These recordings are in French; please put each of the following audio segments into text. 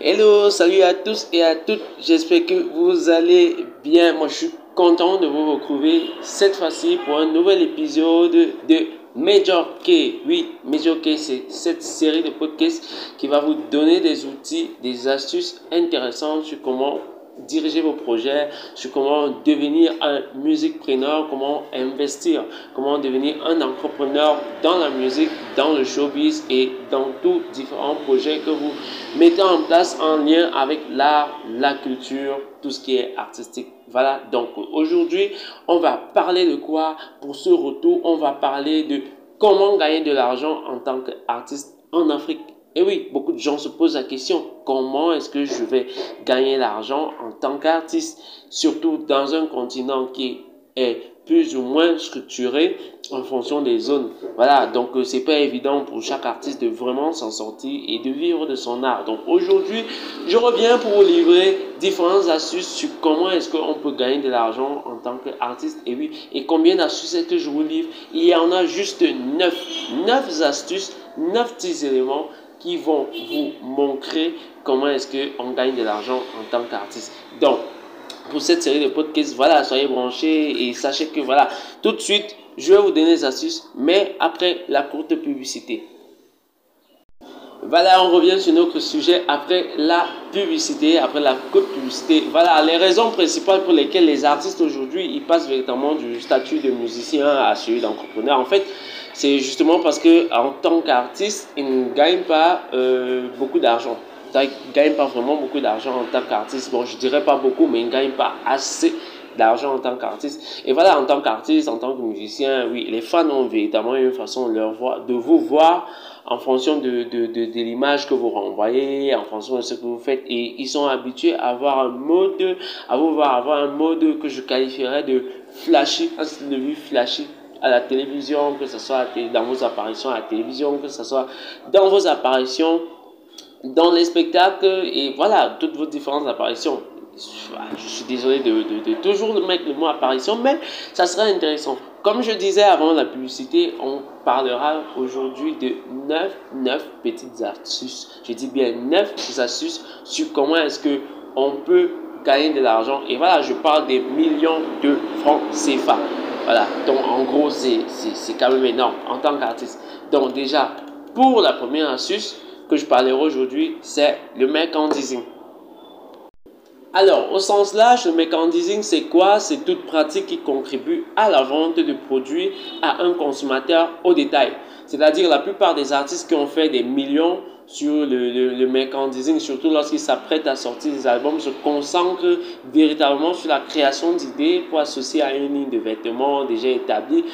Hello, salut à tous et à toutes. J'espère que vous allez bien. Moi, je suis content de vous retrouver cette fois-ci pour un nouvel épisode de Major K. Oui, Major K, c'est cette série de podcasts qui va vous donner des outils, des astuces intéressantes sur comment diriger vos projets, sur comment devenir un musicpreneur, comment investir, comment devenir un entrepreneur dans la musique, dans le showbiz et dans tous différents projets que vous mettez en place en lien avec l'art, la culture, tout ce qui est artistique. Voilà, donc aujourd'hui, on va parler de quoi? Pour ce retour, on va parler de comment gagner de l'argent en tant qu'artiste en Afrique. Et oui, beaucoup de gens se posent la question, comment est-ce que je vais gagner l'argent en tant qu'artiste, surtout dans un continent qui est plus ou moins structuré en fonction des zones. Voilà, donc euh, c'est pas évident pour chaque artiste de vraiment s'en sortir et de vivre de son art. Donc aujourd'hui, je reviens pour vous livrer différentes astuces sur comment est-ce qu'on peut gagner de l'argent en tant qu'artiste. Et oui, et combien d'astuces est-ce que je vous livre? Il y en a juste neuf, neuf astuces, neuf petits éléments qui vont vous montrer comment est-ce qu'on gagne de l'argent en tant qu'artiste. Donc, pour cette série de podcasts, voilà, soyez branchés et sachez que voilà, tout de suite, je vais vous donner des astuces, mais après la courte publicité. Voilà, on revient sur notre sujet après la publicité, après la courte publicité. Voilà, les raisons principales pour lesquelles les artistes aujourd'hui, ils passent véritablement du statut de musicien à celui d'entrepreneur. En fait, c'est justement parce que en tant qu'artiste, ils ne gagnent pas euh, beaucoup d'argent. Ils ne gagnent pas vraiment beaucoup d'argent en tant qu'artiste. Bon, je dirais pas beaucoup, mais ils ne gagnent pas assez d'argent en tant qu'artiste. Et voilà, en tant qu'artiste, en tant que musicien, oui, les fans ont véritablement une façon de, leur voir, de vous voir en fonction de, de, de, de l'image que vous renvoyez, en fonction de ce que vous faites. Et ils sont habitués à avoir un mode, à vous voir avoir un mode que je qualifierais de flashy, un style de vue flashy à la télévision, que ce soit dans vos apparitions à la télévision, que ce soit dans vos apparitions dans les spectacles et voilà, toutes vos différentes apparitions. Je suis désolé de, de, toujours mettre le mot apparition, mais ça sera intéressant. Comme je disais avant la publicité, on parlera aujourd'hui de 9, 9 petites astuces. Je dis bien 9 petites astuces sur comment est-ce que on peut gagner de l'argent. Et voilà, je parle des millions de francs CFA. Voilà, donc en gros, c'est quand même énorme en tant qu'artiste. Donc déjà, pour la première astuce que je parlerai aujourd'hui, c'est le merchandising. Alors, au sens large, le merchandising, c'est quoi? C'est toute pratique qui contribue à la vente de produits à un consommateur au détail. C'est-à-dire, la plupart des artistes qui ont fait des millions sur le, le, le merchandising, surtout lorsqu'ils s'apprêtent à sortir des albums, se concentrent véritablement sur la création d'idées pour associer à une ligne de vêtements déjà établie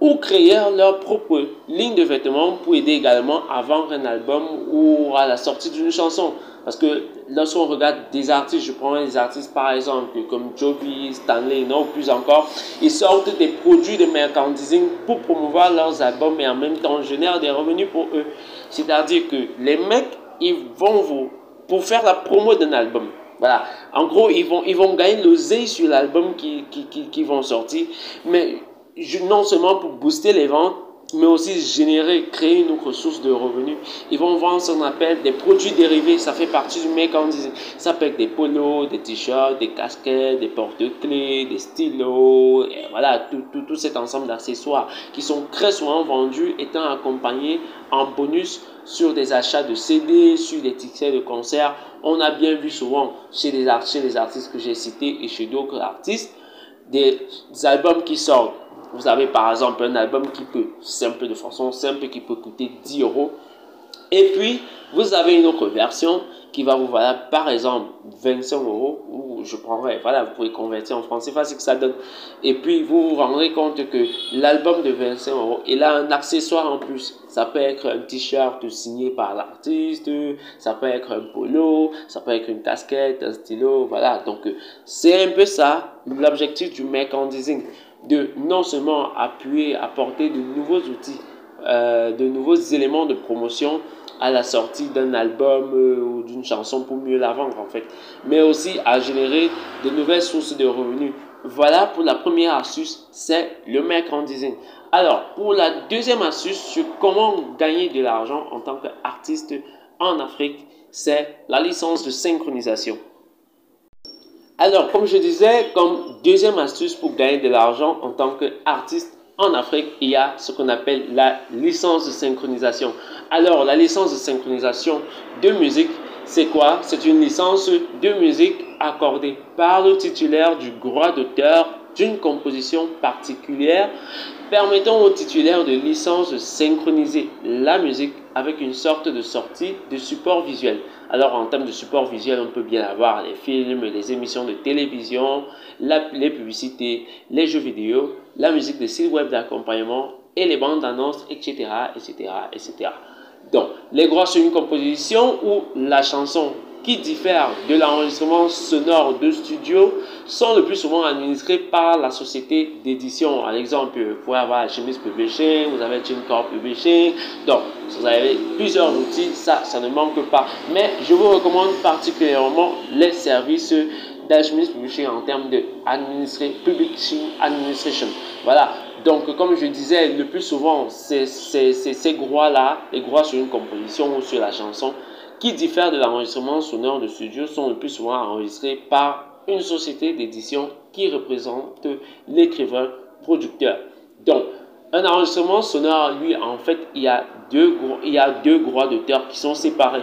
ou créer leur propre ligne de vêtements pour aider également à vendre un album ou à la sortie d'une chanson. Parce que lorsqu'on regarde des artistes, je prends des artistes par exemple comme Joby, Stanley, non plus encore, ils sortent des produits de merchandising pour promouvoir leurs albums et en même temps génèrent des revenus pour eux. C'est-à-dire que les mecs, ils vont vous, pour faire la promo d'un album, voilà. En gros, ils vont, ils vont gagner l'oseille sur l'album qui, qui, qui, vont sortir. Mais non seulement pour booster les ventes, mais aussi générer, créer une autre source de revenus. Ils vont vendre ce qu'on appelle des produits dérivés. Ça fait partie du merchandising. Ça peut être des polos, des t-shirts, des casquettes, des porte-clés, des stylos. Et voilà, tout, tout, tout cet ensemble d'accessoires qui sont très souvent vendus étant accompagnés en bonus sur des achats de CD, sur des tickets de concert. On a bien vu souvent chez les, chez les artistes que j'ai cités et chez d'autres artistes des albums qui sortent vous avez par exemple un album qui peut, simple de façon simple, qui peut coûter 10 euros. Et puis, vous avez une autre version qui va vous valoir par exemple 25 euros, ou je prendrai, voilà, vous pouvez convertir en français, c'est ce que ça donne. Et puis, vous vous rendrez compte que l'album de 25 euros, il a un accessoire en plus. Ça peut être un t-shirt signé par l'artiste, ça peut être un polo, ça peut être une casquette, un stylo, voilà. Donc, c'est un peu ça l'objectif du merchandising de non seulement appuyer, apporter de nouveaux outils, euh, de nouveaux éléments de promotion à la sortie d'un album euh, ou d'une chanson pour mieux la vendre en fait, mais aussi à générer de nouvelles sources de revenus. Voilà pour la première astuce, c'est le merchandising. Alors, pour la deuxième astuce sur comment gagner de l'argent en tant qu'artiste en Afrique, c'est la licence de synchronisation. Alors, comme je disais, comme deuxième astuce pour gagner de l'argent en tant qu'artiste en Afrique, il y a ce qu'on appelle la licence de synchronisation. Alors, la licence de synchronisation de musique, c'est quoi? C'est une licence de musique accordée par le titulaire du droit d'auteur d'une composition particulière permettant au titulaire de licence de synchroniser la musique avec une sorte de sortie de support visuel. Alors en termes de support visuel, on peut bien avoir les films, les émissions de télévision, les publicités, les jeux vidéo, la musique de sites web d'accompagnement et les bandes d'annonces, etc., etc., etc. Donc, les droits sur une composition ou la chanson qui diffèrent de l'enregistrement sonore de studio sont le plus souvent administrés par la société d'édition. Par exemple, vous pouvez avoir Chemise Publishing, vous avez TuneCore Publishing. Donc, vous avez plusieurs outils, ça, ça ne manque pas. Mais je vous recommande particulièrement les services d'Alchemist Publishing en termes de publishing administration. Voilà. Donc, comme je disais, le plus souvent, c'est ces droits-là, les droits sur une composition ou sur la chanson, qui diffèrent de l'enregistrement sonore de studio sont le plus souvent enregistrés par une société d'édition qui représente l'écrivain producteur. Donc, un enregistrement sonore, lui, en fait, il y a deux, il y a deux droits d'auteur qui sont séparés.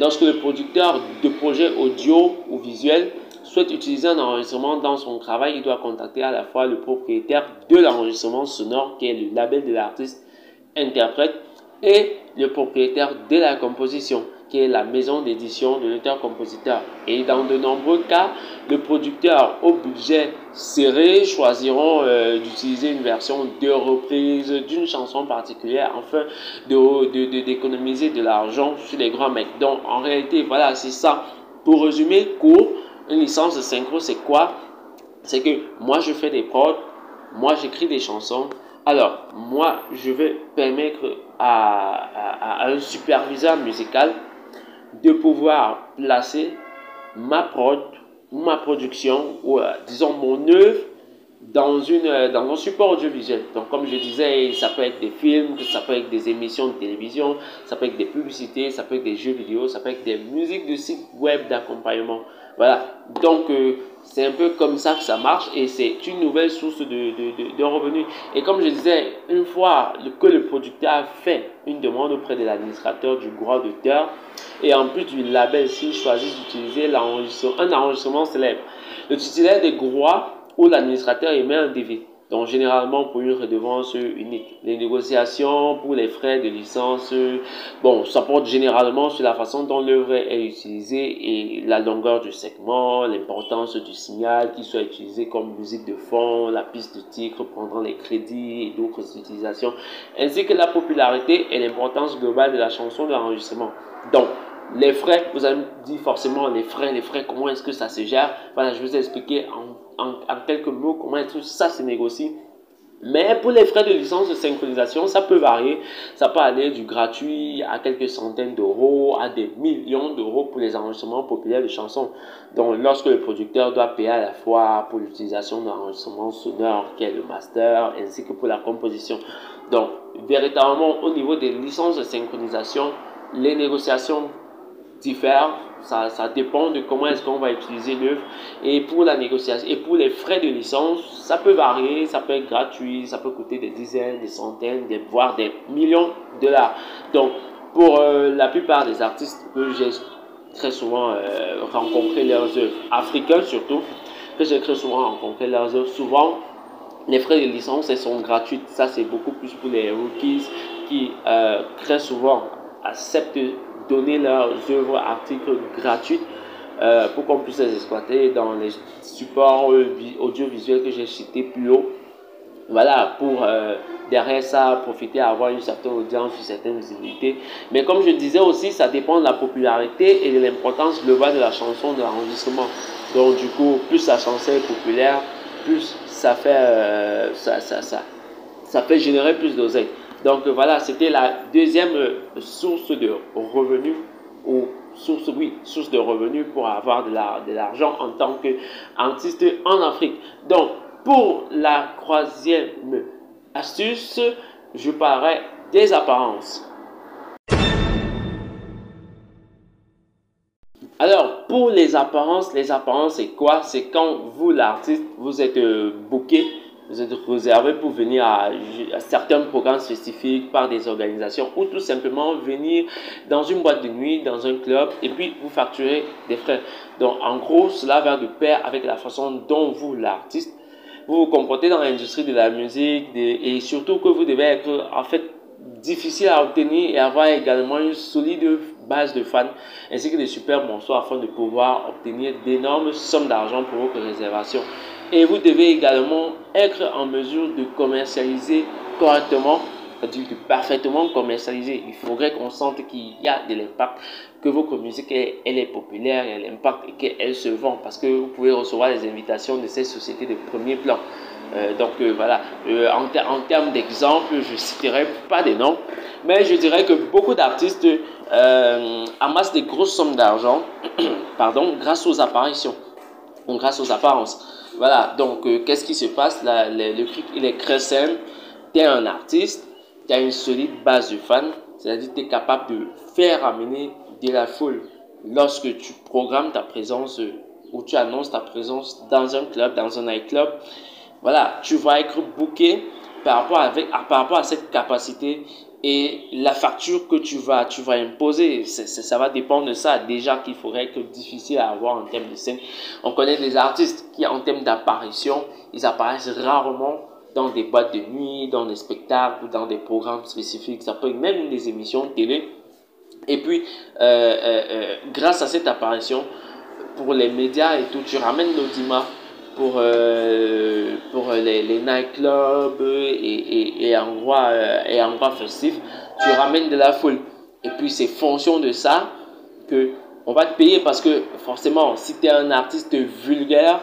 Lorsque le producteur de projet audio ou visuel souhaite utiliser un enregistrement dans son travail, il doit contacter à la fois le propriétaire de l'enregistrement sonore, qui est le label de l'artiste interprète, et le propriétaire de la composition qui est la maison d'édition de l'auteur-compositeur. Et dans de nombreux cas, le producteur au budget serré choisiront euh, d'utiliser une version de reprise d'une chanson particulière afin d'économiser de, de, de l'argent sur les grands mecs. Donc en réalité, voilà, c'est ça. Pour résumer, court, une licence de synchro, c'est quoi? C'est que moi, je fais des prods, moi, j'écris des chansons. Alors, moi, je vais permettre à, à un superviseur musical de pouvoir placer ma prod ou ma production ou euh, disons mon œuvre dans, une, euh, dans un support audiovisuel. Donc, comme je disais, ça peut être des films, ça peut être des émissions de télévision, ça peut être des publicités, ça peut être des jeux vidéo, ça peut être des musiques de sites web d'accompagnement. Voilà. Donc, euh, c'est un peu comme ça que ça marche et c'est une nouvelle source de, de, de, revenus. Et comme je disais, une fois que le producteur a fait une demande auprès de l'administrateur du droit d'auteur et en plus du label, s'il choisit d'utiliser un enregistrement célèbre, le titulaire des droits ou l'administrateur émet un DV. Donc, généralement, pour une redevance unique. Les négociations pour les frais de licence, bon, ça porte généralement sur la façon dont l'œuvre est utilisée et la longueur du segment, l'importance du signal qui soit utilisé comme musique de fond, la piste de titre prendra les crédits et d'autres utilisations, ainsi que la popularité et l'importance globale de la chanson de l'enregistrement. Donc, les frais, vous avez dit forcément les frais, les frais, comment est-ce que ça se gère? Voilà, je vous ai expliqué en, en, quelques mots comment que ça se négocie. Mais pour les frais de licence de synchronisation, ça peut varier. Ça peut aller du gratuit à quelques centaines d'euros à des millions d'euros pour les enregistrements populaires de chansons. Donc, lorsque le producteur doit payer à la fois pour l'utilisation d'un enregistrement sonore, qui est le master, ainsi que pour la composition. Donc, véritablement, au niveau des licences de synchronisation, les négociations diffère, ça, ça dépend de comment est-ce qu'on va utiliser l'œuvre. Et pour la négociation, et pour les frais de licence, ça peut varier, ça peut être gratuit, ça peut coûter des dizaines, des centaines, des, voire des millions de dollars. Donc, pour euh, la plupart des artistes que j'ai très souvent euh, rencontré leurs œuvres, africains surtout, que j'ai très souvent rencontré leurs œuvres, souvent les frais de licence elles sont gratuits. Ça, c'est beaucoup plus pour les rookies qui euh, très souvent acceptent donner leurs œuvres articles gratuites euh, pour qu'on puisse les exploiter dans les supports audiovisuels que j'ai cités plus haut. Voilà, pour euh, derrière ça, profiter, avoir une certaine audience, une certaine visibilité. Mais comme je disais aussi, ça dépend de la popularité et de l'importance globale de la chanson, de l'enregistrement. Donc du coup, plus la chanson est populaire, plus ça fait, euh, ça, ça, ça, ça fait générer plus d'oseille. Donc voilà, c'était la deuxième source de revenus ou source, oui, source de revenus pour avoir de l'argent en tant qu'artiste en Afrique. Donc pour la troisième astuce, je parlerai des apparences. Alors, pour les apparences, les apparences, c'est quoi? C'est quand vous, l'artiste, vous êtes euh, booké, vous êtes réservé pour venir à, certains programmes spécifiques par des organisations ou tout simplement venir dans une boîte de nuit, dans un club et puis vous facturez des frais. Donc, en gros, cela va de pair avec la façon dont vous, l'artiste, vous vous comportez dans l'industrie de la musique et surtout que vous devez être en fait difficile à obtenir et avoir également une solide base de fans ainsi que des super morceaux afin de pouvoir obtenir d'énormes sommes d'argent pour vos réservations. Et vous devez également être en mesure de commercialiser correctement, c'est-à-dire de parfaitement commercialiser. Il faudrait qu'on sente qu'il y a de l'impact, que votre musique elle, est populaire, elle a l'impact et qu'elle se vend parce que vous pouvez recevoir des invitations de ces sociétés de premier plan. Euh, donc euh, voilà, euh, en, termes d'exemple, je ne citerai pas des noms, mais je dirais que beaucoup d'artistes amassent des grosses sommes d'argent grâce aux apparitions, grâce aux apparences. Voilà, donc qu'est-ce qui se passe? Là, le, truc, il est simple. Tu es un artiste, tu as une solide base de fans, c'est-à-dire tu es capable de faire amener de la foule lorsque tu programmes ta présence ou tu annonces ta présence dans un club, dans un nightclub voilà, tu vas être booké par rapport à cette capacité et la facture que tu vas, tu vas imposer, ça va dépendre de ça. Déjà qu'il faudrait être difficile à avoir en termes de scène. On connaît des artistes qui, en termes d'apparition, ils apparaissent rarement dans des boîtes de nuit, dans des spectacles dans des programmes spécifiques. Ça peut être même des émissions de télé. Et puis, euh, euh, euh, grâce à cette apparition, pour les médias et tout, tu ramènes l'audimat pour, euh, pour les, les nightclubs et, et, euh, et endroits festifs, tu ramènes de la foule. Et puis c'est fonction de ça que on va te payer parce que forcément, si tu es un artiste vulgaire,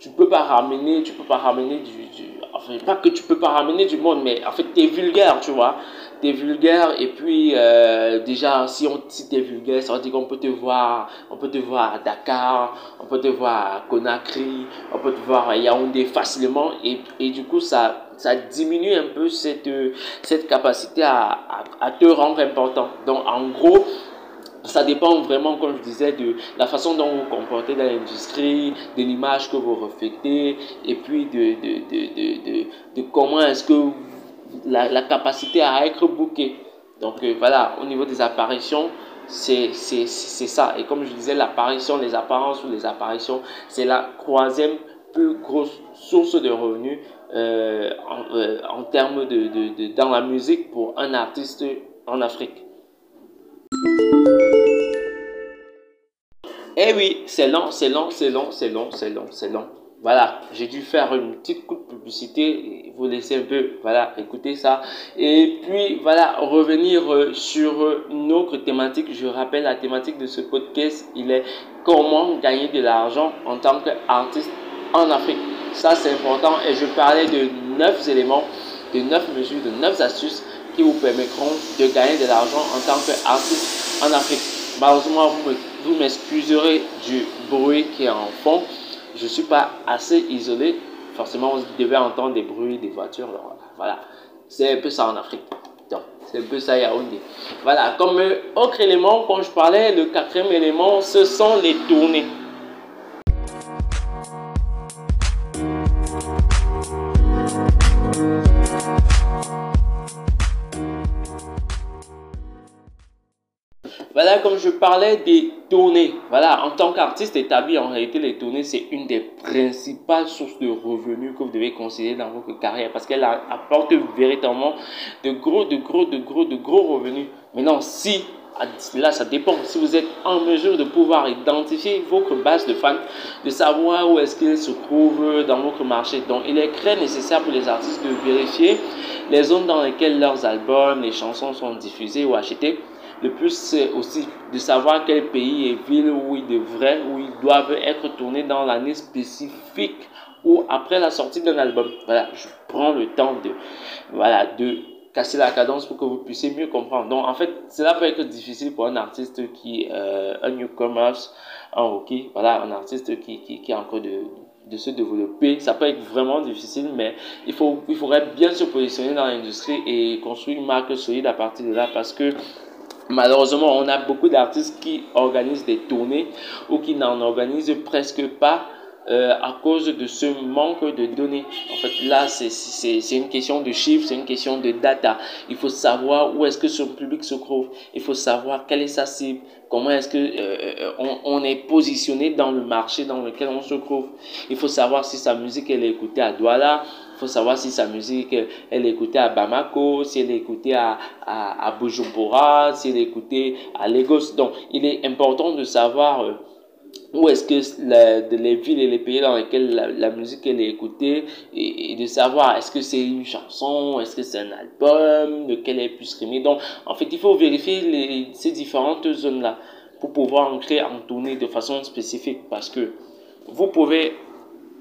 tu peux pas ramener, tu peux pas ramener du, du, enfin pas que tu peux pas ramener du monde, mais en fait tu es vulgaire, tu vois t'es vulgaire et puis euh, déjà si on si t'es vulgaire ça veut dire qu'on peut te voir on peut te voir à Dakar on peut te voir à Conakry on peut te voir à Yaoundé facilement et, et du coup ça ça diminue un peu cette cette capacité à, à, te rendre important. Donc en gros ça dépend vraiment, comme je disais, de la façon dont vous vous comportez dans l'industrie, de l'image que vous reflétez, et puis de, de, de, de, de comment est-ce que vous la, capacité à être booké. Donc euh, voilà, au niveau des apparitions, c'est ça. Et comme je disais, l'apparition, les apparences ou les apparitions, c'est la troisième plus grosse source de revenus euh, en, euh, en, termes de, de, dans la musique pour un artiste en Afrique. Eh oui, c'est long, c'est long, c'est long, c'est long, c'est long, c'est long. Voilà, j'ai dû faire une petite coup de publicité, vous laissez un peu, voilà, écouter ça. Et puis, voilà, revenir euh, sur euh, une autre thématique. Je rappelle, la thématique de ce podcast, il est comment gagner de l'argent en tant qu'artiste en Afrique. Ça, c'est important. Et je parlais de neuf éléments, de neuf mesures, de neuf astuces qui vous permettront de gagner de l'argent en tant qu'artiste en Afrique. Malheureusement, vous m'excuserez du bruit qui est en fond je ne suis pas assez isolé, forcément, vous devez entendre des bruits des voitures. voilà, c'est un peu ça en Afrique. C'est un peu ça Yaoundé. Voilà, comme autre élément, quand je parlais, le quatrième élément, ce sont les tournées. Voilà, comme je parlais des tournées. Voilà, en tant qu'artiste établi, en réalité, les tournées, c'est une des principales sources de revenus que vous devez considérer dans votre carrière parce qu'elle apporte véritablement de gros, de gros, de gros, de gros revenus. Maintenant, si Là, ça dépend. Si vous êtes en mesure de pouvoir identifier votre base de fans, de savoir où est-ce qu'ils se trouvent dans votre marché. Donc, il est très nécessaire pour les artistes de vérifier les zones dans lesquelles leurs albums, les chansons sont diffusées ou achetées le plus, c'est aussi de savoir quel pays et ville où ils devraient, où ils doivent être tournés dans l'année spécifique ou après la sortie d'un album. Voilà, je prends le temps de, voilà, de casser la cadence pour que vous puissiez mieux comprendre. Donc, en fait, cela peut être difficile pour un artiste qui, euh, un newcomer, un rookie, voilà, un artiste qui, qui, qui a encore de, de se développer. Ça peut être vraiment difficile, mais il, faut, il faudrait bien se positionner dans l'industrie et construire une marque solide à partir de là parce que Malheureusement, on a beaucoup d'artistes qui organisent des tournées ou qui n'en organisent presque pas euh, à cause de ce manque de données. En fait, là, c'est une question de chiffres, c'est une question de data. Il faut savoir où est-ce que son public se trouve. Il faut savoir quelle est sa cible. Comment est-ce que euh, on, est positionné dans le marché dans lequel on se trouve. Il faut savoir si sa musique est écoutée à Douala. Faut savoir si sa musique elle est écoutée à Bamako, si elle est écoutée à, à, à Bujumbura, si elle est écoutée à Lagos. Donc, il est important de savoir euh, où est-ce que les villes et les pays dans lesquels la, musique elle est écoutée et, de savoir est-ce que c'est une chanson, est-ce que c'est un album, lequel est plus streamé. Donc, en fait, il faut vérifier ces différentes zones-là pour pouvoir en créer en tournée de façon spécifique parce que vous pouvez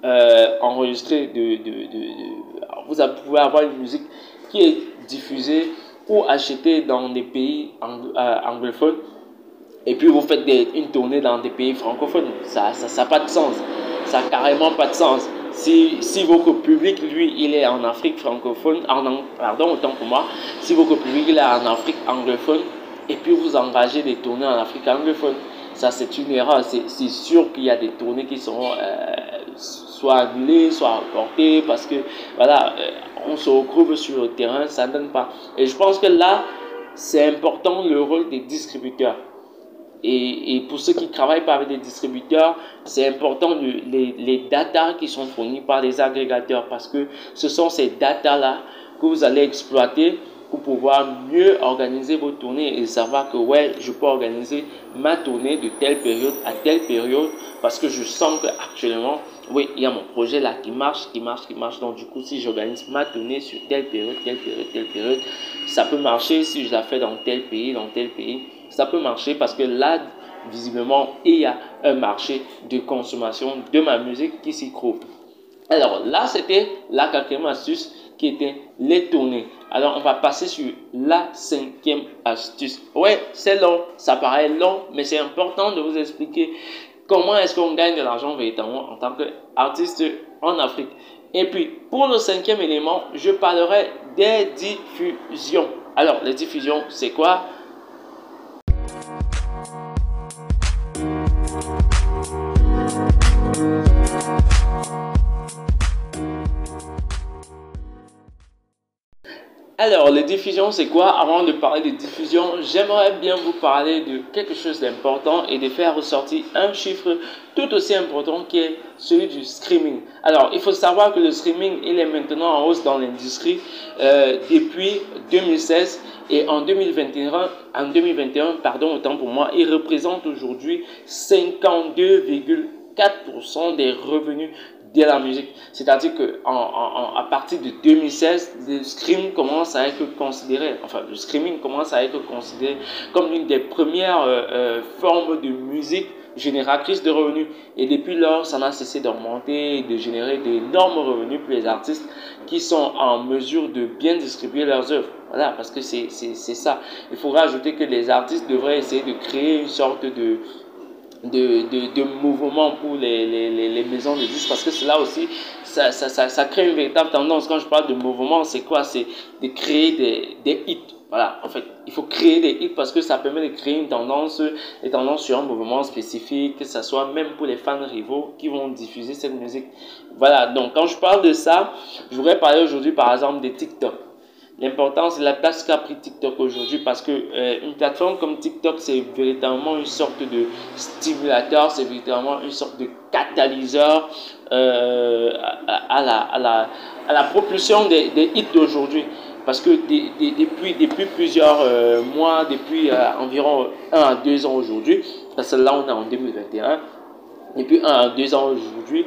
euh, enregistrer de, de, de, vous pouvez avoir une musique qui est diffusée ou achetée dans des pays euh, anglophones et puis vous faites une tournée dans des pays francophones. Ça n'a ça, pas de sens. Ça n'a carrément pas de sens. Si, si votre public, lui, il est en Afrique francophone, pardon, autant pour moi, si votre public il est en Afrique anglophone, et puis vous engagez des tournées en Afrique anglophone, ça c'est une erreur. C'est sûr qu'il y a des tournées qui seront euh, soit annulées, soit reportées, parce que voilà, euh, on se retrouve sur le terrain, ça ne donne pas. Et je pense que là, c'est important le rôle des distributeurs. Et, pour ceux qui travaillent avec des distributeurs, c'est important les, les datas qui sont fournies par les agrégateurs parce que ce sont ces datas-là que vous allez exploiter pour pouvoir mieux organiser vos tournées et savoir que ouais, je peux organiser ma tournée de telle période à telle période parce que je sens que actuellement, oui, il y a mon projet là qui marche, qui marche, qui marche. Donc du coup, si j'organise ma tournée sur telle période, telle période, telle période, ça peut marcher si je la fais dans tel pays, dans tel pays ça peut marcher parce que là, visiblement, il y a un marché de consommation de ma musique qui s'y trouve. Alors là, c'était la quatrième astuce qui était les tournées. Alors, on va passer sur la cinquième astuce. Ouais, c'est long, ça paraît long, mais c'est important de vous expliquer comment est-ce qu'on gagne de l'argent véritablement en tant qu'artiste en Afrique. Et puis, pour le cinquième élément, je parlerai des diffusions. Alors, les diffusions, c'est quoi? Alors, les diffusions, c'est quoi? Avant de parler de diffusion, j'aimerais bien vous parler de quelque chose d'important et de faire ressortir un chiffre tout aussi important qui est celui du streaming. Alors, il faut savoir que le streaming, il est maintenant en hausse dans l'industrie euh, depuis 2016 et en 2021, en 2021, pardon, autant pour moi, il représente aujourd'hui 52,4% des revenus de la musique. C'est-à-dire que en, à partir de 2016, le streaming commence à être considéré, enfin le streaming commence à être considéré comme une des premières euh, euh, formes de musique génératrice de revenus. Et depuis lors, ça n'a cessé d'augmenter et de générer d'énormes revenus pour les artistes qui sont en mesure de bien distribuer leurs œuvres. Voilà, parce que c'est ça. Il faut rajouter que les artistes devraient essayer de créer une sorte de, de, de, de mouvement pour les, les, les, maisons de disques parce que cela aussi, ça, ça, ça, crée une véritable tendance. Quand je parle de mouvement, c'est quoi? C'est de créer des, des hits. Voilà, en fait, il faut créer des hits parce que ça permet de créer une tendance, des tendances sur un mouvement spécifique, que ce soit même pour les fans rivaux qui vont diffuser cette musique. Voilà, donc quand je parle de ça, je voudrais parler aujourd'hui par exemple des TikTok. L'importance de la place qu'a pris TikTok aujourd'hui parce que euh, une plateforme comme TikTok, c'est véritablement une sorte de stimulateur, c'est véritablement une sorte de catalyseur euh, à, la, à, la, à la propulsion des, des hits d'aujourd'hui. Parce que depuis, depuis plusieurs euh, mois, depuis environ un à deux ans aujourd'hui, parce que là on est en 2021, depuis un à deux ans aujourd'hui,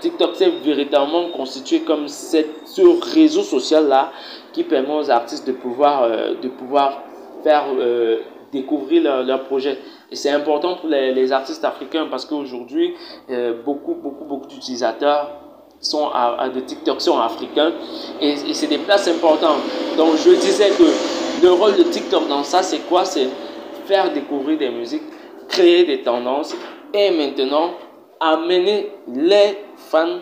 TikTok s'est véritablement constitué comme cette, ce réseau social-là qui permet aux artistes de pouvoir, euh, de pouvoir faire euh, découvrir leur, leur, projet. Et c'est important pour les, les, artistes africains parce qu'aujourd'hui, euh, beaucoup, beaucoup, beaucoup d'utilisateurs sont à, de TikTok sont africains et c'est des places importantes. Donc je disais que le rôle de TikTok dans ça, c'est quoi? C'est faire découvrir des musiques, créer des tendances et maintenant amener les fans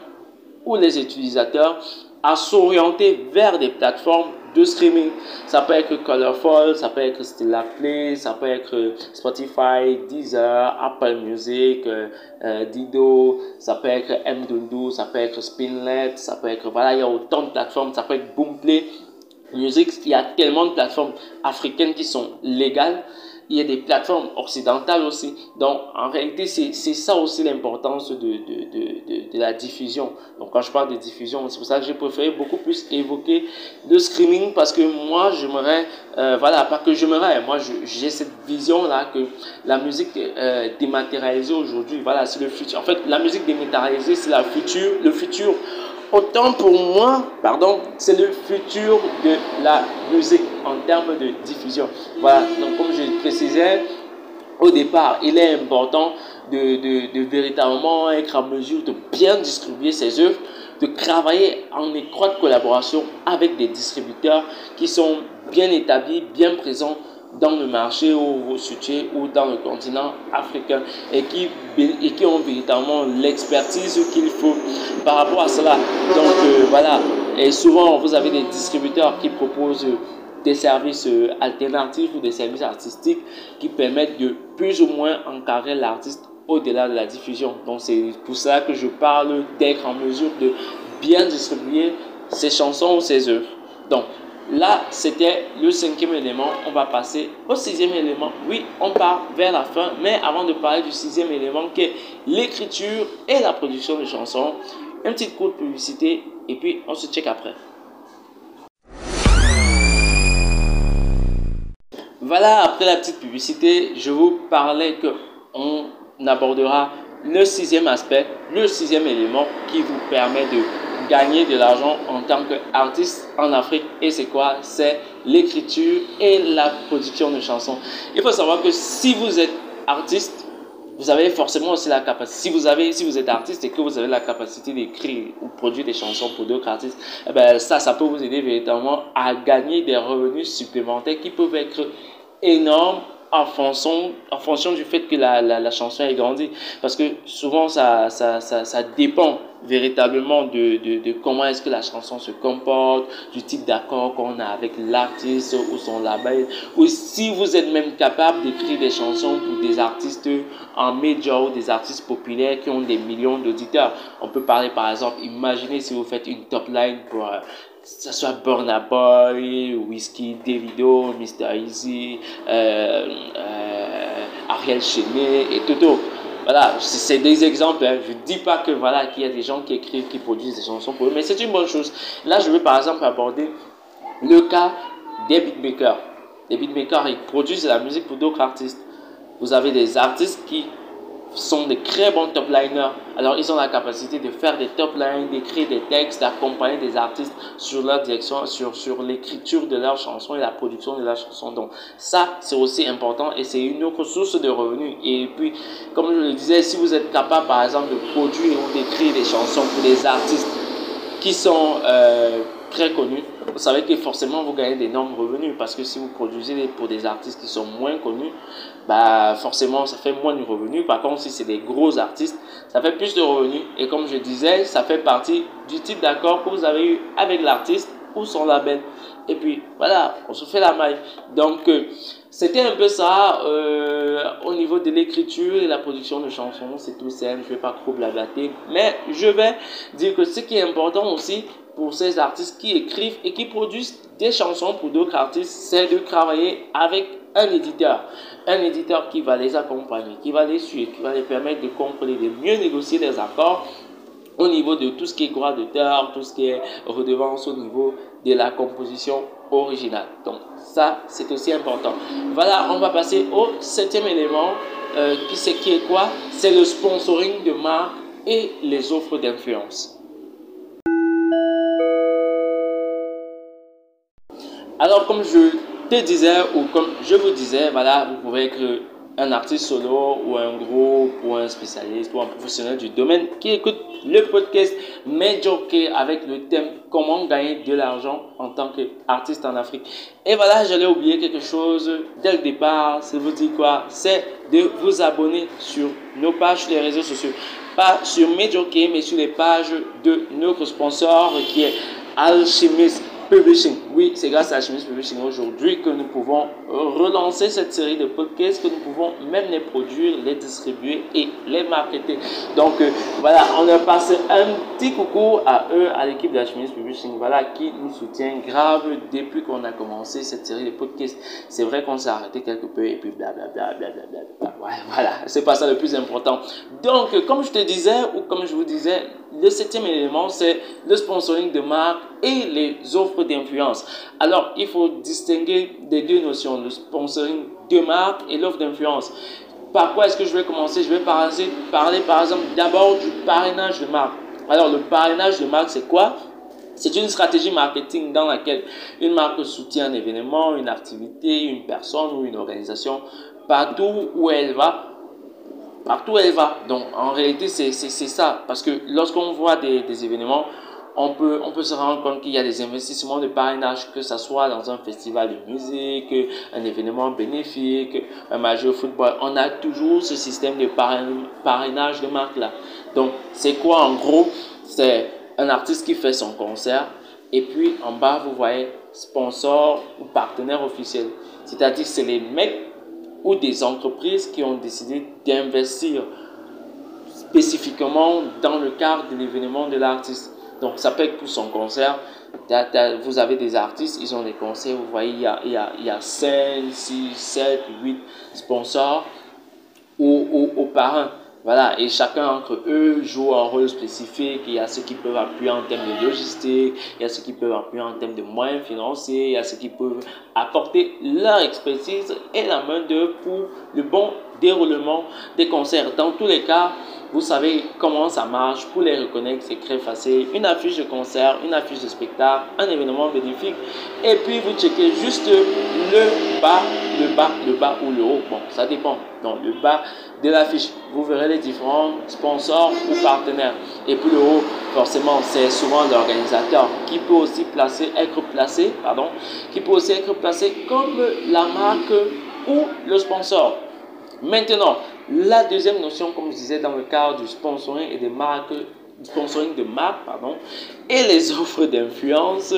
ou les utilisateurs à s'orienter vers des plateformes de streaming. Ça peut être Colorful, ça peut être Stella Play, ça peut être Spotify, Deezer, Apple Music, euh, euh, Dido, ça peut être M22, ça peut être Spinlet, ça peut être, voilà, il y a autant de plateformes, ça peut être Boomplay Music, il y a tellement de plateformes africaines qui sont légales il y a des plateformes occidentales aussi. Donc, en réalité, c'est ça aussi l'importance de, de, de, de, la diffusion. Donc, quand je parle de diffusion, c'est pour ça que j'ai préféré beaucoup plus évoquer le streaming parce que moi, j'aimerais, euh, voilà, pas que j'aimerais, moi, j'ai cette vision-là que la musique euh, dématérialisée aujourd'hui, voilà, c'est le futur. En fait, la musique dématérialisée, c'est la future, le futur Autant pour moi, pardon, c'est le futur de la musique en termes de diffusion. Voilà, donc comme je précisais au départ, il est important de, de, de véritablement être en mesure de bien distribuer ses œuvres, de travailler en étroite collaboration avec des distributeurs qui sont bien établis, bien présents dans le marché où vous situez ou dans le continent africain et qui, et qui ont véritablement l'expertise qu'il faut par rapport à cela. Donc euh, voilà, et souvent vous avez des distributeurs qui proposent des services euh, alternatifs ou des services artistiques qui permettent de plus ou moins encadrer l'artiste au-delà de la diffusion. Donc c'est pour cela que je parle d'être en mesure de bien distribuer ses chansons ou ses œuvres. Donc Là, c'était le cinquième élément. On va passer au sixième élément. Oui, on part vers la fin, mais avant de parler du sixième élément qui est l'écriture et la production de chansons, une petite courte publicité et puis on se check après. Voilà, après la petite publicité, je vous parlais que on abordera le sixième aspect, le sixième élément qui vous permet de gagner de l'argent en tant qu'artiste en Afrique. Et c'est quoi? C'est l'écriture et la production de chansons. Il faut savoir que si vous êtes artiste, vous avez forcément aussi la capacité. Si vous, avez, si vous êtes artiste et que vous avez la capacité d'écrire ou produire des chansons pour d'autres artistes, eh ben ça, ça peut vous aider véritablement à gagner des revenus supplémentaires qui peuvent être énormes en fonction, en fonction du fait que la, la, chanson est grandie. Parce que souvent, ça, ça, ça dépend véritablement de, de, de comment est-ce que la chanson se comporte, du type d'accord qu'on a avec l'artiste ou son label. Ou si vous êtes même capable d'écrire des chansons pour des artistes en major ou des artistes populaires qui ont des millions d'auditeurs. On peut parler par exemple, imaginez si vous faites une top line pour... Euh, ce soit Burna Boy, Whiskey, Davido, Mr. Easy, euh, euh, Ariel Chenet et Toto. Voilà, c'est des exemples. Hein. Je ne dis pas que voilà qu'il y a des gens qui écrivent, qui produisent des chansons pour eux, mais c'est une bonne chose. Là, je vais par exemple aborder le cas des beatmakers. Les beatmakers, ils produisent de la musique pour d'autres artistes. Vous avez des artistes qui sont des très bons top liners. Alors, ils ont la capacité de faire des top lines, d'écrire des textes, d'accompagner des artistes sur leur direction, sur, sur l'écriture de leurs chansons et la production de leurs chansons. Donc, ça, c'est aussi important et c'est une autre source de revenus. Et puis, comme je le disais, si vous êtes capable, par exemple, de produire ou d'écrire des chansons pour des artistes qui sont euh, très connus, vous savez que forcément vous gagnez d'énormes revenus parce que si vous produisez pour des artistes qui sont moins connus, bah forcément ça fait moins de revenus. Par contre, si c'est des gros artistes, ça fait plus de revenus. Et comme je disais, ça fait partie du type d'accord que vous avez eu avec l'artiste ou son label. Et puis voilà, on se fait la maille. Donc euh, c'était un peu ça euh, au niveau de l'écriture et la production de chansons. C'est tout simple, je vais pas trop blablater. Mais je vais dire que ce qui est important aussi, pour ces artistes qui écrivent et qui produisent des chansons pour d'autres artistes, c'est de travailler avec un éditeur. Un éditeur qui va les accompagner, qui va les suivre, qui va les permettre de comprendre, de mieux négocier des accords au niveau de tout ce qui est droit d'auteur, tout ce qui est redevance au niveau de la composition originale. Donc ça, c'est aussi important. Voilà, on va passer au septième élément, euh, qui c'est qui est quoi? C'est le sponsoring de marque et les offres d'influence. Alors, comme je te disais, ou comme je vous disais, voilà, vous pouvez être un artiste solo ou un groupe ou un spécialiste ou un professionnel du domaine qui écoute le podcast Major avec le thème Comment gagner de l'argent en tant qu'artiste en Afrique. Et voilà, j'allais oublier quelque chose dès le départ. Ça vous dit quoi? C'est de vous abonner sur nos pages sur les réseaux sociaux. Pas sur Major mais sur les pages de notre sponsor qui est Alchemist Publishing. Oui, c'est grâce à Chemise Publishing aujourd'hui que nous pouvons relancer cette série de podcasts, que nous pouvons même les produire, les distribuer et les marketer. Donc euh, voilà, on a passé un petit coucou à eux, à l'équipe Chemise Publishing, voilà, qui nous soutient grave depuis qu'on a commencé cette série de podcasts. C'est vrai qu'on s'est arrêté quelque peu et puis blablabla. Bla, bla, bla, bla, ouais, voilà, c'est pas ça le plus important. Donc, comme je te disais, ou comme je vous disais, le septième élément, c'est le sponsoring de marque et les offres d'influence. Alors, il faut distinguer des deux notions, le sponsoring de marque et l'offre d'influence. Par quoi est-ce que je vais commencer? Je vais parler, parler par exemple d'abord du parrainage de marque. Alors, le parrainage de marque, c'est quoi? C'est une stratégie marketing dans laquelle une marque soutient un événement, une activité, une personne ou une organisation partout où elle va partout où elle va. Donc en réalité, c'est ça. Parce que lorsqu'on voit des, des, événements, on peut, on peut se rendre compte qu'il y a des investissements de parrainage, que ce soit dans un festival de musique, un événement bénéfique, un match de football. On a toujours ce système de parrainage de marque là. Donc c'est quoi en gros? C'est un artiste qui fait son concert et puis en bas vous voyez sponsor ou partenaire officiel. C'est-à-dire c'est les mecs ou des entreprises qui ont décidé d'investir spécifiquement dans le cadre de l'événement de l'artiste. Donc, ça peut être pour son concert. Vous avez des artistes, ils ont des concerts, vous voyez, il y a, il y a, il y a 5, 6, 7, 8 sponsors ou, ou, ou parrains. Voilà, et chacun entre eux joue un rôle spécifique. Il y a ceux qui peuvent appuyer en termes de logistique, il y a ceux qui peuvent appuyer en termes de moyens financiers, il y a ceux qui peuvent apporter leur expertise et la main d'œuvre pour le bon déroulement des concerts. Dans tous les cas, vous savez comment ça marche. Pour les reconnaître, c'est très facile. Une affiche de concert, une affiche de spectacle, un événement bénéfique. Et puis vous checkez juste le bas, le bas, le bas ou le haut. Bon, ça dépend. Donc le bas de l'affiche, vous verrez les différents sponsors ou partenaires. Et puis le haut, forcément, c'est souvent l'organisateur qui peut aussi placer, être placé, pardon, qui peut aussi être placé comme la marque ou le sponsor. Maintenant, la deuxième notion, comme je disais, dans le cadre du sponsoring et des marques, sponsoring de marque, pardon, et les offres d'influence,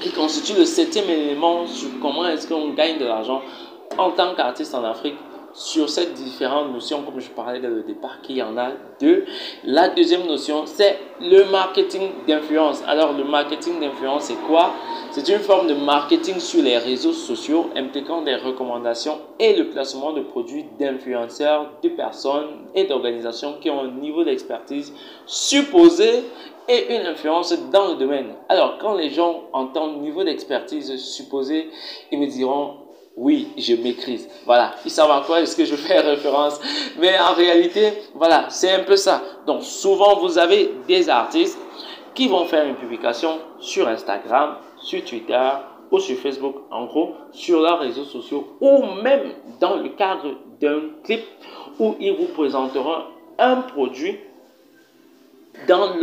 qui constituent le septième élément sur comment est-ce qu'on gagne de l'argent en tant qu'artiste en Afrique sur ces différentes notions, comme je parlais dès le départ, qu'il y en a deux. La deuxième notion, c'est le marketing d'influence. Alors, le marketing d'influence, c'est quoi? C'est une forme de marketing sur les réseaux sociaux impliquant des recommandations et le placement de produits d'influenceurs, de personnes et d'organisations qui ont un niveau d'expertise supposé et une influence dans le domaine. Alors, quand les gens entendent niveau d'expertise supposé, ils me diront oui, je maîtrise. Voilà, ils savent à quoi est-ce que je fais référence. Mais en réalité, voilà, c'est un peu ça. Donc souvent, vous avez des artistes qui vont faire une publication sur Instagram, sur Twitter ou sur Facebook, en gros, sur leurs réseaux sociaux, ou même dans le cadre d'un clip où ils vous présenteront un produit dans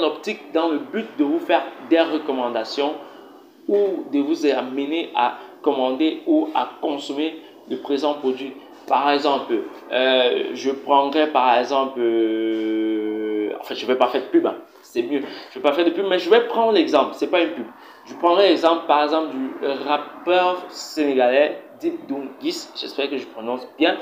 l'optique, dans le but de vous faire des recommandations ou de vous amener à commander ou à consommer le présent produit. Par exemple, euh, je prendrais par exemple, euh, enfin je ne vais pas faire de pub, hein. c'est mieux, je ne vais pas faire de pub, mais je vais prendre l'exemple, c'est pas une pub. Je prendrai l'exemple par exemple du rappeur sénégalais Dip Dungis, j'espère que je prononce bien,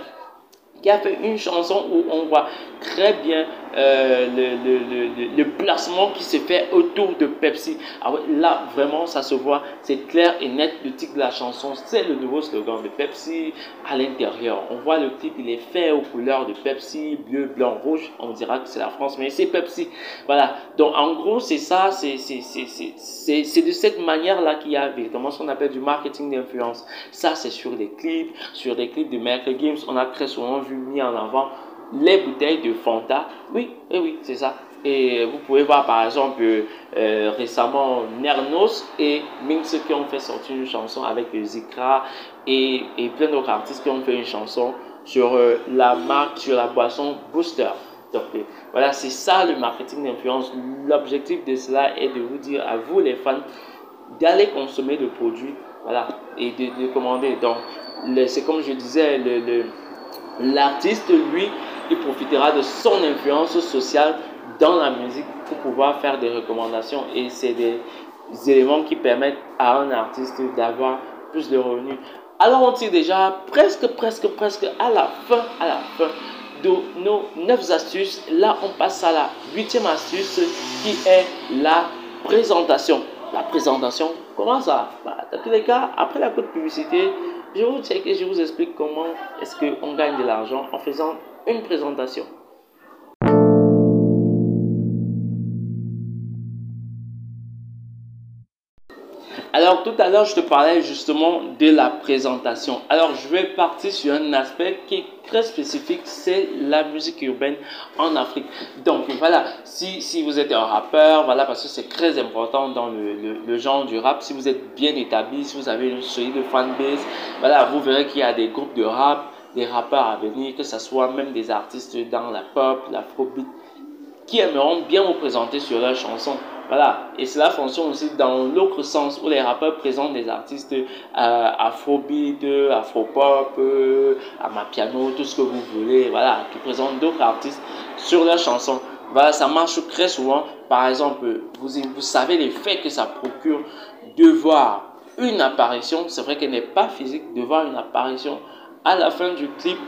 qui a fait une chanson où on voit très bien euh, le, le, le, le, placement qui se fait autour de Pepsi. Ah là, vraiment, ça se voit, c'est clair et net. Le titre de la chanson, c'est le nouveau slogan de Pepsi à l'intérieur. On voit le clip, il est fait aux couleurs de Pepsi, bleu, blanc, rouge. On dira que c'est la France, mais c'est Pepsi. Voilà. Donc, en gros, c'est ça, c'est de cette manière-là qu'il y a véritablement ce qu'on appelle du marketing d'influence. Ça, c'est sur des clips, sur des clips de Michael Games. On a très souvent vu mis en avant les bouteilles de Fanta. Oui, eh oui, c'est ça. Et vous pouvez voir par exemple euh, récemment Nernos et Minx qui ont fait sortir une chanson avec Zikra et, et plein d'autres artistes qui ont fait une chanson sur euh, la marque, sur la boisson Booster. Donc euh, voilà, c'est ça le marketing d'influence. L'objectif de cela est de vous dire à vous les fans d'aller consommer le produit voilà, et de, de commander. Donc c'est comme je disais, le, le L'artiste, lui, il profitera de son influence sociale dans la musique pour pouvoir faire des recommandations. Et c'est des, éléments qui permettent à un artiste d'avoir plus de revenus. Alors on tire déjà presque, presque, presque à la fin, à la fin de nos 9 astuces. Là, on passe à la huitième astuce qui est la présentation. La présentation, comment ça? Bah, Dans tous les cas, après la de publicité, je vous je vous explique comment est-ce qu'on gagne de l'argent en faisant une présentation. Alors tout à l'heure, je te parlais justement de la présentation. Alors je vais partir sur un aspect qui est très spécifique, c'est la musique urbaine en Afrique. Donc voilà, si, si vous êtes un rappeur, voilà, parce que c'est très important dans le, genre du rap, si vous êtes bien établi, si vous avez une solide fanbase, voilà, vous verrez qu'il y a des groupes de rap, des rappeurs à venir, que ce soit même des artistes dans la pop, l'afrobeat, qui aimeront bien vous présenter sur leurs chansons. Voilà, et cela fonctionne aussi dans l'autre sens où les rappeurs présentent des artistes euh, afrobeat, afropop, euh, amapiano, tout ce que vous voulez, voilà, qui présentent d'autres artistes sur leurs chansons. Voilà, ça marche très souvent. Par exemple, vous, vous savez l'effet que ça procure de voir une apparition, c'est vrai qu'elle n'est pas physique, de voir une apparition à la fin du clip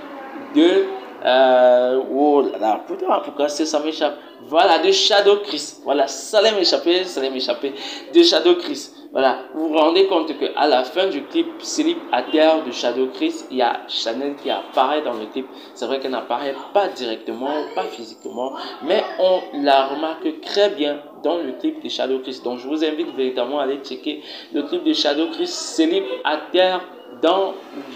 de euh, oh là là, pourquoi ça m'échappe? Voilà, de Shadow Chris. Voilà, ça allait m'échapper, ça allait m'échapper. De Shadow Chris. Voilà, vous vous rendez compte que à la fin du clip Slip à terre de Shadow Chris, il y a Chanel qui apparaît dans le clip. C'est vrai qu'elle n'apparaît pas directement, pas physiquement, mais on la remarque très bien dans le clip de Shadow Chris. Donc je vous invite véritablement à aller checker le clip de Shadow Chris Slip à terre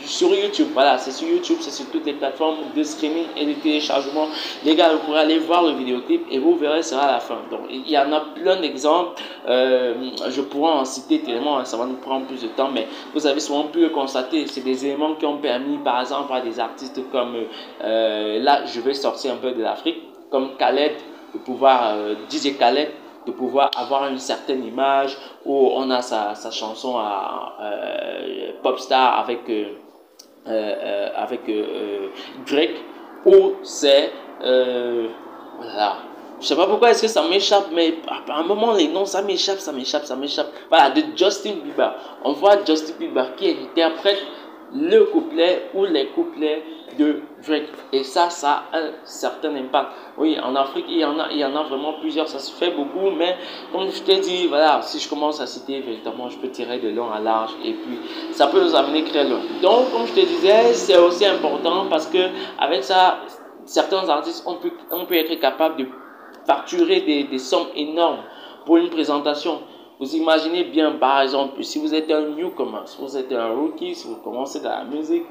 sur YouTube. Voilà, c'est sur YouTube, c'est sur toutes les plateformes de streaming et de téléchargement. Les gars, vous pourrez aller voir le vidéoclip et vous verrez, sera à la fin. Donc, il y en a plein d'exemples. Euh, je pourrais en citer tellement, hein, ça va nous prendre plus de temps, mais vous avez souvent pu le constater. C'est des éléments qui ont permis, par exemple, à des artistes comme, euh, là, je vais sortir un peu de l'Afrique, comme Khaled, de pouvoir, euh, DJ Khaled, de pouvoir avoir une certaine image où on a sa, chanson à euh, Popstar avec, euh, euh, avec Drake, où c'est. voilà. Je sais pas pourquoi est-ce que ça m'échappe, mais à un moment, les noms, ça m'échappe, ça m'échappe, ça m'échappe. Voilà, de Justin Bieber. On voit Justin Bieber qui interprète le couplet ou les couplets de Drake. Et ça, ça a un certain impact. Oui, en Afrique, il y en a, il y en a vraiment plusieurs. Ça se fait beaucoup, mais comme je t'ai dit, voilà, si je commence à citer, véritablement, je peux tirer de long à large et puis ça peut nous amener très loin. Donc, comme je te disais, c'est aussi important parce que avec ça, certains artistes ont pu, être capable de facturer des, des sommes énormes pour une présentation. Vous imaginez bien, par exemple, si vous êtes un newcomer, si vous êtes un rookie, si vous commencez dans la musique,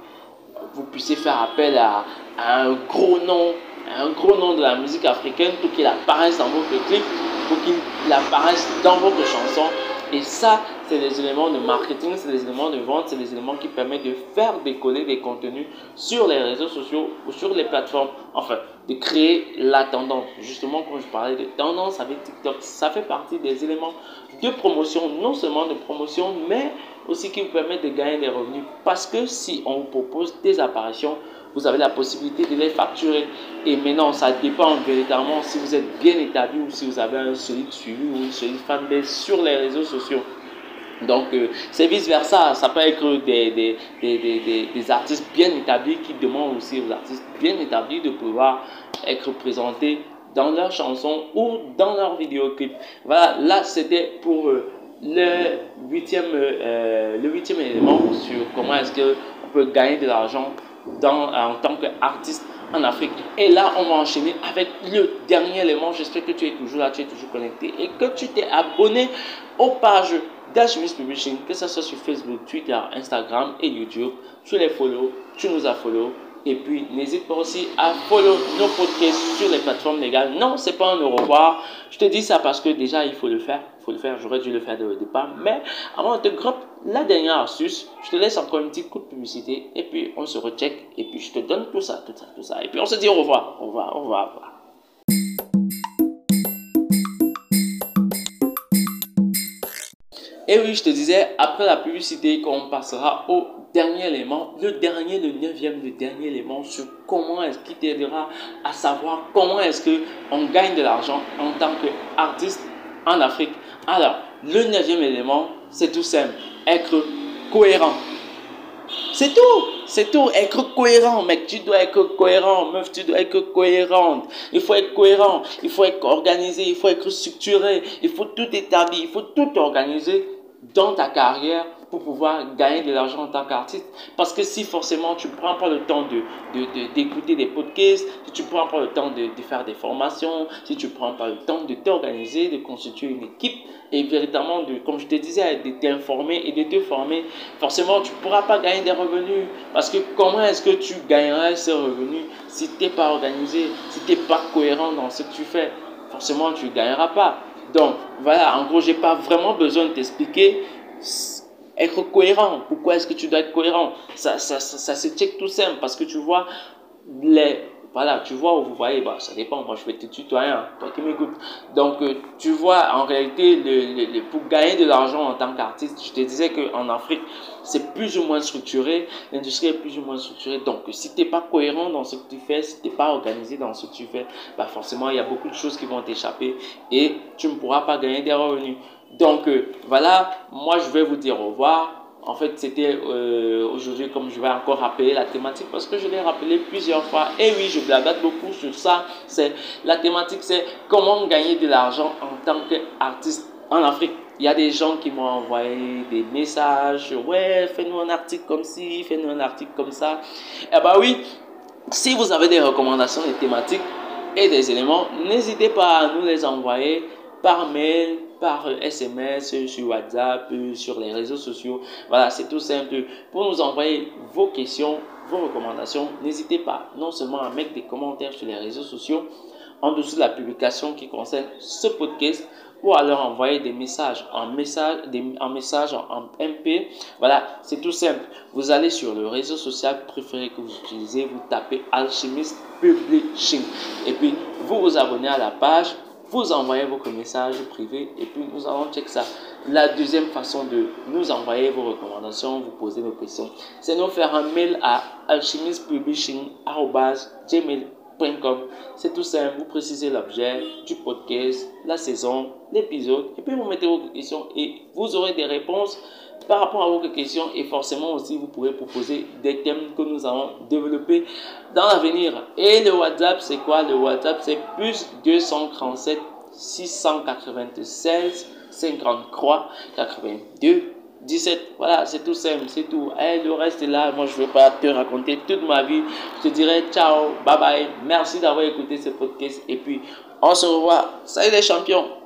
vous puissiez faire appel à, un gros nom, un gros nom de la musique africaine pour qu'il apparaisse dans votre clip, pour qu'il apparaisse dans votre chanson. Et ça, c'est des éléments de marketing, c'est des éléments de vente, c'est des éléments qui permettent de faire décoller des contenus sur les réseaux sociaux ou sur les plateformes. Enfin, de créer la tendance. Justement, quand je parlais de tendance avec TikTok, ça fait partie des éléments de promotion, non seulement de promotion, mais aussi qui vous permettent de gagner des revenus. Parce que si on vous propose des apparitions, vous avez la possibilité de les facturer. Et maintenant, ça dépend véritablement si vous êtes bien établi ou si vous avez un solide suivi ou une solide fanbase sur les réseaux sociaux. Donc, euh, c'est vice-versa. Ça peut être des, des, des, des, artistes bien établis qui demandent aussi aux artistes bien établis de pouvoir être présentés dans leurs chansons ou dans leurs vidéoclips. Voilà, là, c'était pour euh, le, huitième, euh, le huitième élément sur comment est-ce qu'on peut gagner de l'argent en tant qu'artiste en Afrique. Et là, on va enchaîner avec le dernier élément. J'espère que tu es toujours là, tu es toujours connecté et que tu t'es abonné aux pages Dash Publishing, que ce soit sur Facebook, Twitter, Instagram et YouTube. Tu les follow, tu nous as follow. Et puis, n'hésite pas aussi à follow nos podcasts sur les plateformes légales. Non, c'est pas un au revoir. Je te dis ça parce que déjà, il faut le faire. Il faut le faire. J'aurais dû le faire au départ. Mais avant de te groupe la dernière astuce, je te laisse encore une petite coup de publicité. Et puis, on se recheck. Et puis, je te donne tout ça, tout ça, tout ça. Et puis, on se dit au revoir. Au revoir, au revoir, au revoir. Et oui, je te disais, après la publicité, qu'on passera au dernier élément, le dernier, le neuvième, le dernier élément sur comment est-ce qui t'aidera à savoir comment est-ce qu'on gagne de l'argent en tant qu'artiste en Afrique. Alors, Le neuvième élément, c'est tout simple, être cohérent. C'est tout, c'est tout. Être cohérent, mec. Tu dois être cohérent, meuf. Tu dois être cohérente. Il faut être cohérent. Il faut être organisé. Il faut être structuré. Il faut tout établir. Il faut tout organiser dans ta carrière pour pouvoir gagner de l'argent en tant qu'artiste. Parce que si forcément tu ne prends pas le temps d'écouter de, des podcasts, si tu ne prends pas le temps de, de, faire des formations, si tu ne prends pas le temps de t'organiser, de constituer une équipe et véritablement, de, comme je te disais, de t'informer et de te former, forcément tu ne pourras pas gagner des revenus. Parce que comment est-ce que tu gagneras ces revenus si tu n'es pas organisé, si tu n'es pas cohérent dans ce que tu fais? Forcément, tu ne gagneras pas. Donc, voilà, en gros, je n'ai pas vraiment besoin de t'expliquer être cohérent. Pourquoi est-ce que tu dois être cohérent? Ça, ça, ça, se check tout simple parce que tu vois, les, voilà, tu vois, vous voyez, bah, ça dépend, moi je vais te tutoyer, hein, toi qui m'écoutes. Donc, euh, tu vois, en réalité, le, le, pour gagner de l'argent en tant qu'artiste, je te disais qu'en Afrique, c'est plus ou moins structuré, l'industrie est plus ou moins structurée. Donc, si tu n'es pas cohérent dans ce que tu fais, si tu n'es pas organisé dans ce que tu fais, bah, forcément, il y a beaucoup de choses qui vont t'échapper et tu ne pourras pas gagner des revenus. Donc euh, voilà, moi je vais vous dire au revoir. En fait, c'était euh, aujourd'hui, comme je vais encore rappeler la thématique, parce que je l'ai rappelé plusieurs fois. Et oui, je blague beaucoup sur ça. C'est la thématique, c'est comment gagner de l'argent en tant qu'artiste en Afrique. Il y a des gens qui m'ont envoyé des messages. Ouais, fais-nous un article comme ci, fais-nous un article comme ça. Eh bien oui, si vous avez des recommandations, des thématiques et des éléments, n'hésitez pas à nous les envoyer par mail, par SMS, sur WhatsApp, sur les réseaux sociaux. Voilà, c'est tout simple. Pour nous envoyer vos questions, vos recommandations, n'hésitez pas non seulement à mettre des commentaires sur les réseaux sociaux en dessous de la publication qui concerne ce podcast ou alors envoyer des messages en message, message en MP. Voilà, c'est tout simple. Vous allez sur le réseau social préféré que vous utilisez, vous tapez Alchimiste Publishing et puis vous vous abonnez à la page vous envoyez vos messages privés et puis nous allons checker ça. La deuxième façon de nous envoyer vos recommandations, vous poser vos questions, c'est nous faire un mail à alchimistpublishing.gmail.com. C'est tout simple, vous précisez l'objet du podcast, la saison, l'épisode, et puis vous mettez vos questions et vous aurez des réponses par rapport à vos questions et forcément aussi vous pourrez proposer des thèmes que nous allons développer dans l'avenir. Et le WhatsApp, c'est quoi? Le WhatsApp, c'est plus 237 696 53 82 17. Voilà, c'est tout simple, c'est tout. Et le reste est là. Moi, je ne vais pas te raconter toute ma vie. Je te dirais ciao, bye bye. Merci d'avoir écouté ce podcast. Et puis, on se revoit. Salut les champions.